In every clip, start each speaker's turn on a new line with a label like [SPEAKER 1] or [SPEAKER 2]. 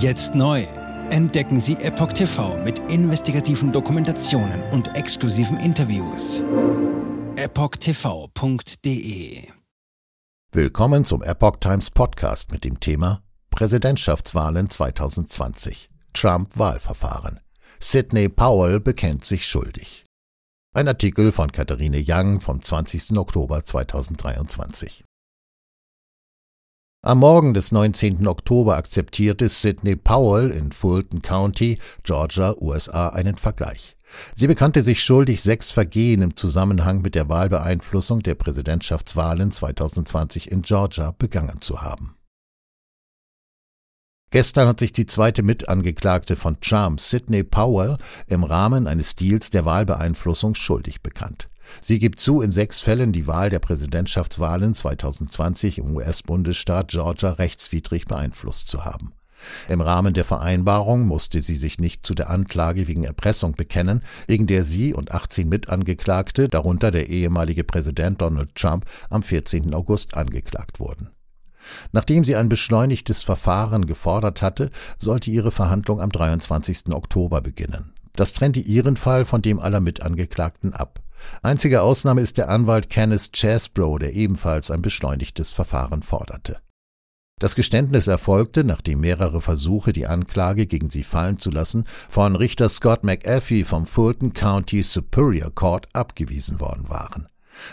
[SPEAKER 1] Jetzt neu. Entdecken Sie Epoch TV mit investigativen Dokumentationen und exklusiven Interviews. EpochTV.de
[SPEAKER 2] Willkommen zum Epoch Times Podcast mit dem Thema Präsidentschaftswahlen 2020. Trump-Wahlverfahren. Sidney Powell bekennt sich schuldig. Ein Artikel von Katharine Young vom 20. Oktober 2023. Am Morgen des 19. Oktober akzeptierte Sidney Powell in Fulton County, Georgia, USA, einen Vergleich. Sie bekannte sich schuldig, sechs Vergehen im Zusammenhang mit der Wahlbeeinflussung der Präsidentschaftswahlen 2020 in Georgia begangen zu haben. Gestern hat sich die zweite Mitangeklagte von Trump, Sidney Powell, im Rahmen eines Deals der Wahlbeeinflussung schuldig bekannt. Sie gibt zu, in sechs Fällen die Wahl der Präsidentschaftswahlen 2020 im US-Bundesstaat Georgia rechtswidrig beeinflusst zu haben. Im Rahmen der Vereinbarung musste sie sich nicht zu der Anklage wegen Erpressung bekennen, wegen der sie und 18 Mitangeklagte, darunter der ehemalige Präsident Donald Trump, am 14. August angeklagt wurden. Nachdem sie ein beschleunigtes Verfahren gefordert hatte, sollte ihre Verhandlung am 23. Oktober beginnen. Das trennte ihren Fall von dem aller Mitangeklagten ab. Einzige Ausnahme ist der Anwalt Kenneth Chesbrough, der ebenfalls ein beschleunigtes Verfahren forderte. Das Geständnis erfolgte, nachdem mehrere Versuche, die Anklage gegen sie fallen zu lassen, von Richter Scott McAfee vom Fulton County Superior Court abgewiesen worden waren.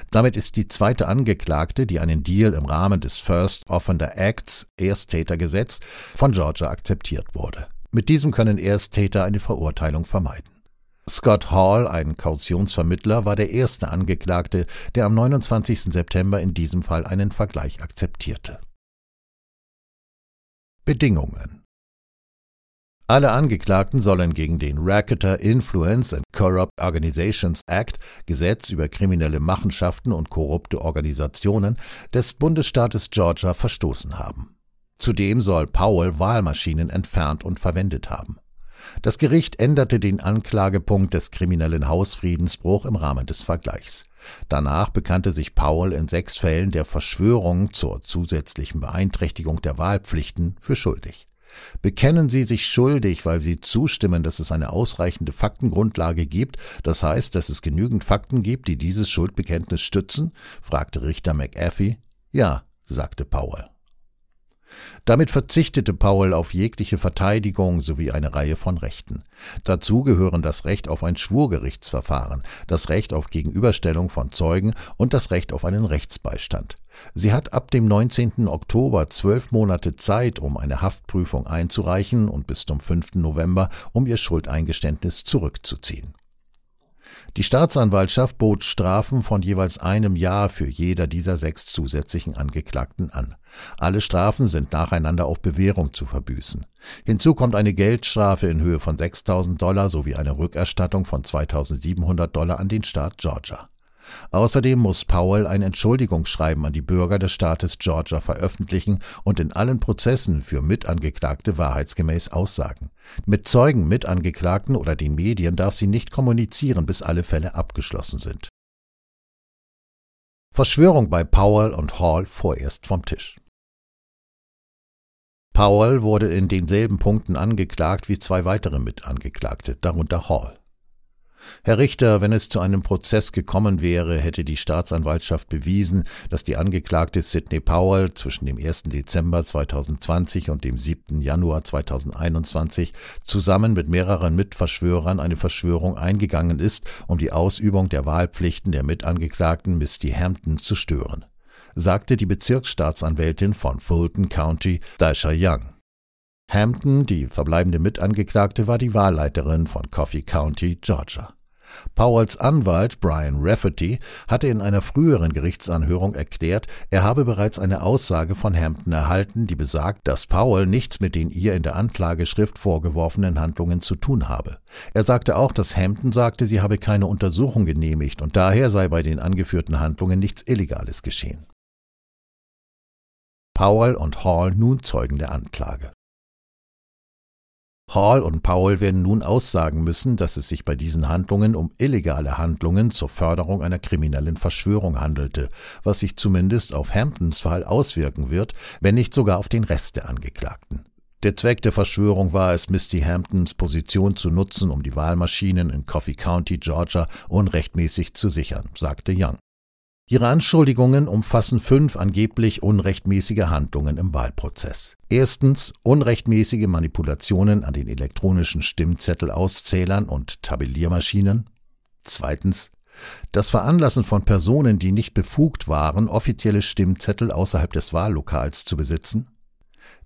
[SPEAKER 2] Damit ist die zweite Angeklagte, die einen Deal im Rahmen des First Offender Acts Ersttätergesetz von Georgia akzeptiert wurde. Mit diesem können Ersttäter eine Verurteilung vermeiden. Scott Hall, ein Kautionsvermittler, war der erste Angeklagte, der am 29. September in diesem Fall einen Vergleich akzeptierte. Bedingungen alle Angeklagten sollen gegen den Racketeer Influence and Corrupt Organizations Act, Gesetz über kriminelle Machenschaften und korrupte Organisationen, des Bundesstaates Georgia verstoßen haben. Zudem soll Powell Wahlmaschinen entfernt und verwendet haben. Das Gericht änderte den Anklagepunkt des kriminellen Hausfriedensbruch im Rahmen des Vergleichs. Danach bekannte sich Powell in sechs Fällen der Verschwörung zur zusätzlichen Beeinträchtigung der Wahlpflichten für schuldig. Bekennen Sie sich schuldig, weil Sie zustimmen, dass es eine ausreichende Faktengrundlage gibt, das heißt, dass es genügend Fakten gibt, die dieses Schuldbekenntnis stützen? fragte Richter McAfee. Ja, sagte Powell. Damit verzichtete Paul auf jegliche Verteidigung sowie eine Reihe von Rechten. Dazu gehören das Recht auf ein Schwurgerichtsverfahren, das Recht auf Gegenüberstellung von Zeugen und das Recht auf einen Rechtsbeistand. Sie hat ab dem 19. Oktober zwölf Monate Zeit, um eine Haftprüfung einzureichen und bis zum 5. November, um ihr Schuldeingeständnis zurückzuziehen. Die Staatsanwaltschaft bot Strafen von jeweils einem Jahr für jeder dieser sechs zusätzlichen Angeklagten an. Alle Strafen sind nacheinander auf Bewährung zu verbüßen. Hinzu kommt eine Geldstrafe in Höhe von 6.000 Dollar sowie eine Rückerstattung von 2.700 Dollar an den Staat Georgia. Außerdem muss Powell ein Entschuldigungsschreiben an die Bürger des Staates Georgia veröffentlichen und in allen Prozessen für Mitangeklagte wahrheitsgemäß aussagen. Mit Zeugen, Mitangeklagten oder den Medien darf sie nicht kommunizieren, bis alle Fälle abgeschlossen sind. Verschwörung bei Powell und Hall vorerst vom Tisch. Powell wurde in denselben Punkten angeklagt wie zwei weitere Mitangeklagte, darunter Hall. Herr Richter, wenn es zu einem Prozess gekommen wäre, hätte die Staatsanwaltschaft bewiesen, dass die Angeklagte Sidney Powell zwischen dem 1. Dezember 2020 und dem 7. Januar 2021 zusammen mit mehreren Mitverschwörern eine Verschwörung eingegangen ist, um die Ausübung der Wahlpflichten der Mitangeklagten Misty Hampton zu stören, sagte die Bezirksstaatsanwältin von Fulton County, Dasha Young. Hampton, die verbleibende Mitangeklagte, war die Wahlleiterin von Coffee County, Georgia. Powells Anwalt Brian Rafferty hatte in einer früheren Gerichtsanhörung erklärt, er habe bereits eine Aussage von Hampton erhalten, die besagt, dass Powell nichts mit den ihr in der Anklageschrift vorgeworfenen Handlungen zu tun habe. Er sagte auch, dass Hampton sagte, sie habe keine Untersuchung genehmigt und daher sei bei den angeführten Handlungen nichts Illegales geschehen. Powell und Hall nun Zeugen der Anklage. Hall und Powell werden nun aussagen müssen, dass es sich bei diesen Handlungen um illegale Handlungen zur Förderung einer kriminellen Verschwörung handelte, was sich zumindest auf Hamptons Fall auswirken wird, wenn nicht sogar auf den Rest der Angeklagten. Der Zweck der Verschwörung war es, Misty Hamptons Position zu nutzen, um die Wahlmaschinen in Coffee County, Georgia, unrechtmäßig zu sichern, sagte Young. Ihre Anschuldigungen umfassen fünf angeblich unrechtmäßige Handlungen im Wahlprozess. Erstens unrechtmäßige Manipulationen an den elektronischen Stimmzettelauszählern und Tabelliermaschinen. Zweitens das Veranlassen von Personen, die nicht befugt waren, offizielle Stimmzettel außerhalb des Wahllokals zu besitzen.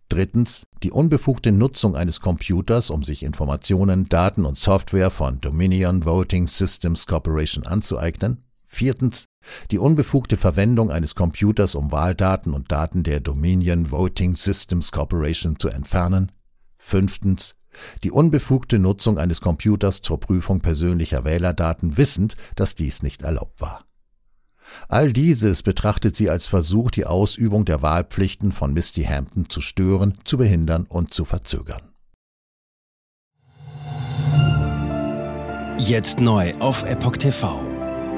[SPEAKER 2] Drittens die unbefugte Nutzung eines Computers, um sich Informationen, Daten und Software von Dominion Voting Systems Corporation anzueignen. Viertens die unbefugte Verwendung eines Computers, um Wahldaten und Daten der Dominion Voting Systems Corporation zu entfernen. Fünftens die unbefugte Nutzung eines Computers zur Prüfung persönlicher Wählerdaten, wissend, dass dies nicht erlaubt war. All dieses betrachtet sie als Versuch, die Ausübung der Wahlpflichten von Misty Hampton zu stören, zu behindern und zu verzögern.
[SPEAKER 1] Jetzt neu auf Epoch TV.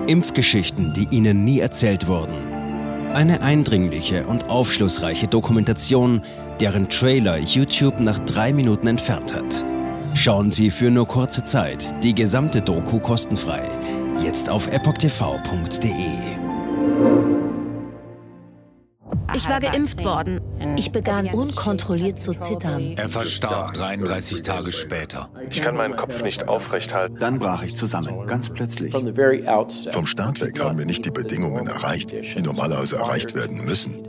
[SPEAKER 1] Impfgeschichten, die Ihnen nie erzählt wurden. Eine eindringliche und aufschlussreiche Dokumentation, deren Trailer YouTube nach drei Minuten entfernt hat. Schauen Sie für nur kurze Zeit die gesamte Doku kostenfrei. Jetzt auf epochtv.de.
[SPEAKER 3] Ich war geimpft worden. Ich begann unkontrolliert zu zittern.
[SPEAKER 4] Er verstarb 33 Tage später.
[SPEAKER 5] Ich kann meinen Kopf nicht aufrecht halten.
[SPEAKER 6] Dann brach ich zusammen, ganz plötzlich.
[SPEAKER 7] Vom Start weg haben wir nicht die Bedingungen erreicht, die normalerweise erreicht werden müssen.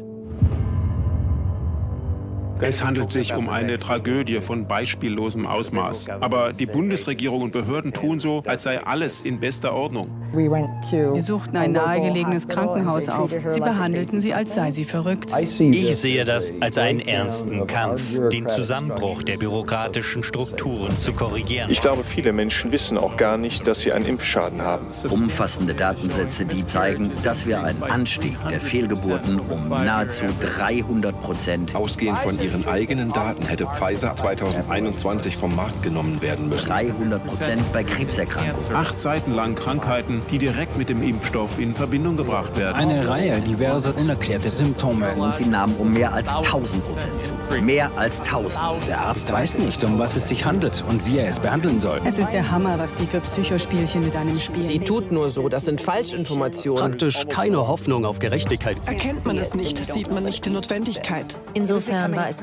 [SPEAKER 8] Es handelt sich um eine Tragödie von beispiellosem Ausmaß. Aber die Bundesregierung und Behörden tun so, als sei alles in bester Ordnung.
[SPEAKER 9] Wir suchten ein nahegelegenes Krankenhaus auf. Sie behandelten sie, als sei sie verrückt.
[SPEAKER 10] Ich sehe das als einen ernsten Kampf, den Zusammenbruch der bürokratischen Strukturen zu korrigieren.
[SPEAKER 5] Ich glaube, viele Menschen wissen auch gar nicht, dass sie einen Impfschaden haben.
[SPEAKER 6] Umfassende Datensätze, die zeigen, dass wir einen Anstieg der Fehlgeburten um nahezu 300 Prozent
[SPEAKER 11] ausgehend von ihren eigenen Daten hätte Pfizer 2021 vom Markt genommen werden müssen.
[SPEAKER 6] 300 Prozent bei Krebserkrankungen.
[SPEAKER 8] Acht Seiten lang Krankheiten, die direkt mit dem Impfstoff in Verbindung gebracht werden.
[SPEAKER 1] Eine Reihe diverser unerklärter Symptome.
[SPEAKER 6] Und sie nahmen um mehr als 1000 Prozent zu. Mehr als 1000.
[SPEAKER 1] Der Arzt weiß nicht, um was es sich handelt und wie er es behandeln soll.
[SPEAKER 9] Es ist der Hammer, was die für Psychospielchen mit einem spielen.
[SPEAKER 12] Sie tut nur so, das sind Falschinformationen.
[SPEAKER 13] Praktisch keine Hoffnung auf Gerechtigkeit.
[SPEAKER 14] Erkennt man es nicht, sieht man nicht die Notwendigkeit.
[SPEAKER 3] Insofern war es